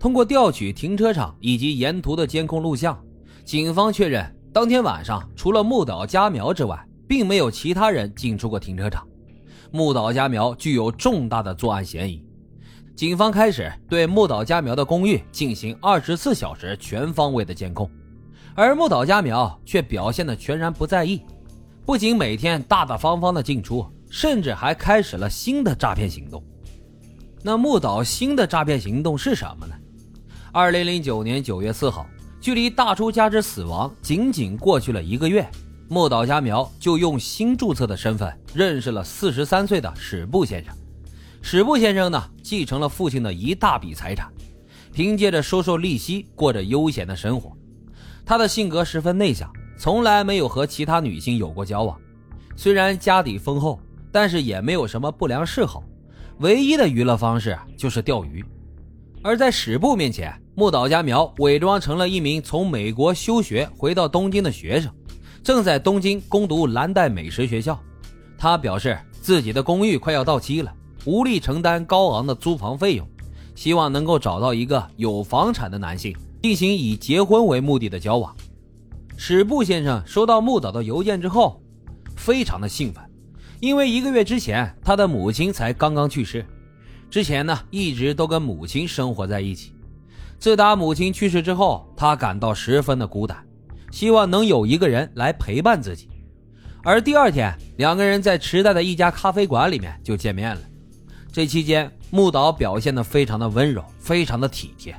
通过调取停车场以及沿途的监控录像，警方确认当天晚上除了木岛佳苗之外，并没有其他人进出过停车场。木岛佳苗具有重大的作案嫌疑。警方开始对木岛佳苗的公寓进行二十四小时全方位的监控，而木岛佳苗却表现的全然不在意，不仅每天大大方方的进出，甚至还开始了新的诈骗行动。那木岛新的诈骗行动是什么呢？二零零九年九月四号，距离大出家之死亡仅仅过去了一个月，木岛佳苗就用新注册的身份认识了四十三岁的史部先生。史部先生呢，继承了父亲的一大笔财产，凭借着收受利息过着悠闲的生活。他的性格十分内向，从来没有和其他女性有过交往。虽然家底丰厚，但是也没有什么不良嗜好，唯一的娱乐方式就是钓鱼。而在史部面前，木岛佳苗伪装成了一名从美国休学回到东京的学生，正在东京攻读蓝带美食学校。他表示自己的公寓快要到期了，无力承担高昂的租房费用，希望能够找到一个有房产的男性进行以结婚为目的的交往。史部先生收到木岛的邮件之后，非常的兴奋，因为一个月之前他的母亲才刚刚去世。之前呢，一直都跟母亲生活在一起。自打母亲去世之后，他感到十分的孤单，希望能有一个人来陪伴自己。而第二天，两个人在池袋的一家咖啡馆里面就见面了。这期间，木岛表现得非常的温柔，非常的体贴，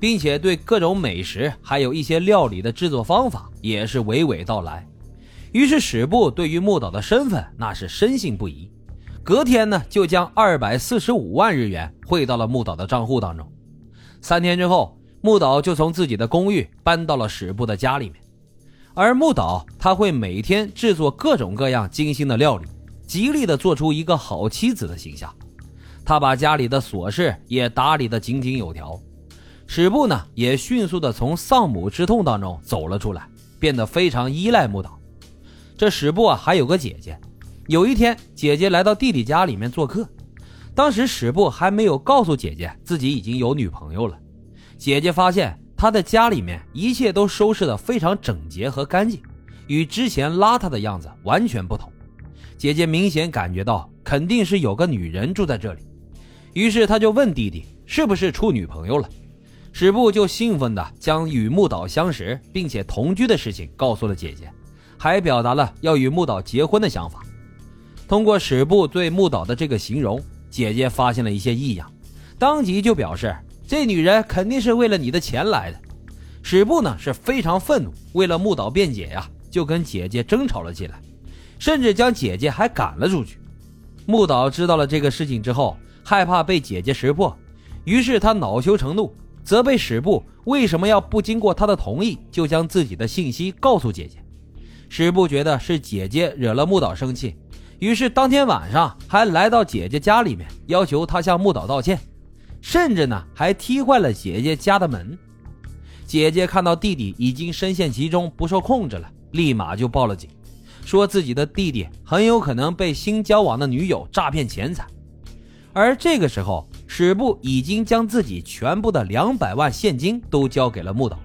并且对各种美食还有一些料理的制作方法也是娓娓道来。于是史部对于木岛的身份那是深信不疑。隔天呢，就将二百四十五万日元汇到了木岛的账户当中。三天之后，木岛就从自己的公寓搬到了史部的家里面。而木岛他会每天制作各种各样精心的料理，极力的做出一个好妻子的形象。他把家里的琐事也打理的井井有条。史部呢，也迅速的从丧母之痛当中走了出来，变得非常依赖木岛。这史部啊，还有个姐姐。有一天，姐姐来到弟弟家里面做客，当时史部还没有告诉姐姐自己已经有女朋友了。姐姐发现他的家里面一切都收拾的非常整洁和干净，与之前邋遢的样子完全不同。姐姐明显感觉到肯定是有个女人住在这里，于是她就问弟弟是不是处女朋友了。史部就兴奋地将与木岛相识并且同居的事情告诉了姐姐，还表达了要与木岛结婚的想法。通过史部对木岛的这个形容，姐姐发现了一些异样，当即就表示这女人肯定是为了你的钱来的。史部呢是非常愤怒，为了木岛辩解呀，就跟姐姐争吵了起来，甚至将姐姐还赶了出去。木岛知道了这个事情之后，害怕被姐姐识破，于是他恼羞成怒，责备史部为什么要不经过他的同意就将自己的信息告诉姐姐。史部觉得是姐姐惹了木岛生气。于是当天晚上还来到姐姐家里面，要求她向木岛道歉，甚至呢还踢坏了姐姐家的门。姐姐看到弟弟已经深陷其中不受控制了，立马就报了警，说自己的弟弟很有可能被新交往的女友诈骗钱财。而这个时候，史部已经将自己全部的两百万现金都交给了木岛。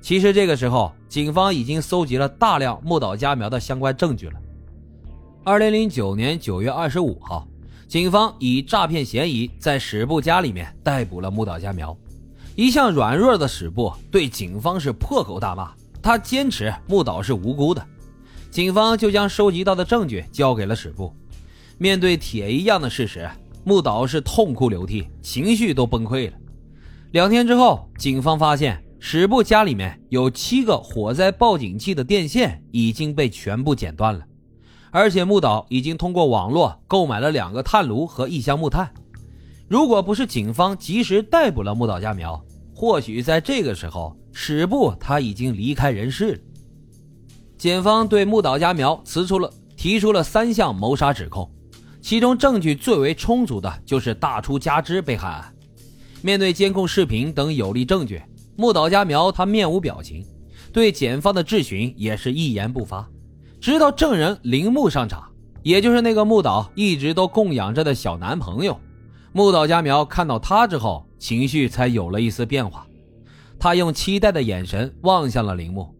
其实这个时候，警方已经搜集了大量木岛佳苗的相关证据了。二零零九年九月二十五号，警方以诈骗嫌疑在史部家里面逮捕了木岛佳苗。一向软弱的史部对警方是破口大骂，他坚持木岛是无辜的。警方就将收集到的证据交给了史部。面对铁一样的事实，木岛是痛哭流涕，情绪都崩溃了。两天之后，警方发现史部家里面有七个火灾报警器的电线已经被全部剪断了。而且木岛已经通过网络购买了两个炭炉和一箱木炭。如果不是警方及时逮捕了木岛佳苗，或许在这个时候史部他已经离开人世了。检方对木岛佳苗提出了提出了三项谋杀指控，其中证据最为充足的就是大出家之被害案。面对监控视频等有力证据，木岛佳苗他面无表情，对检方的质询也是一言不发。直到证人铃木上场，也就是那个木岛一直都供养着的小男朋友，木岛佳苗看到他之后，情绪才有了一丝变化。他用期待的眼神望向了铃木。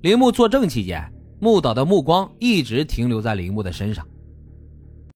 铃木作证期间，木岛的目光一直停留在铃木的身上。